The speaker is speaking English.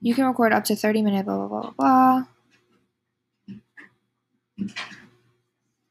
You can record up to 30 minutes. blah blah blah blah blah.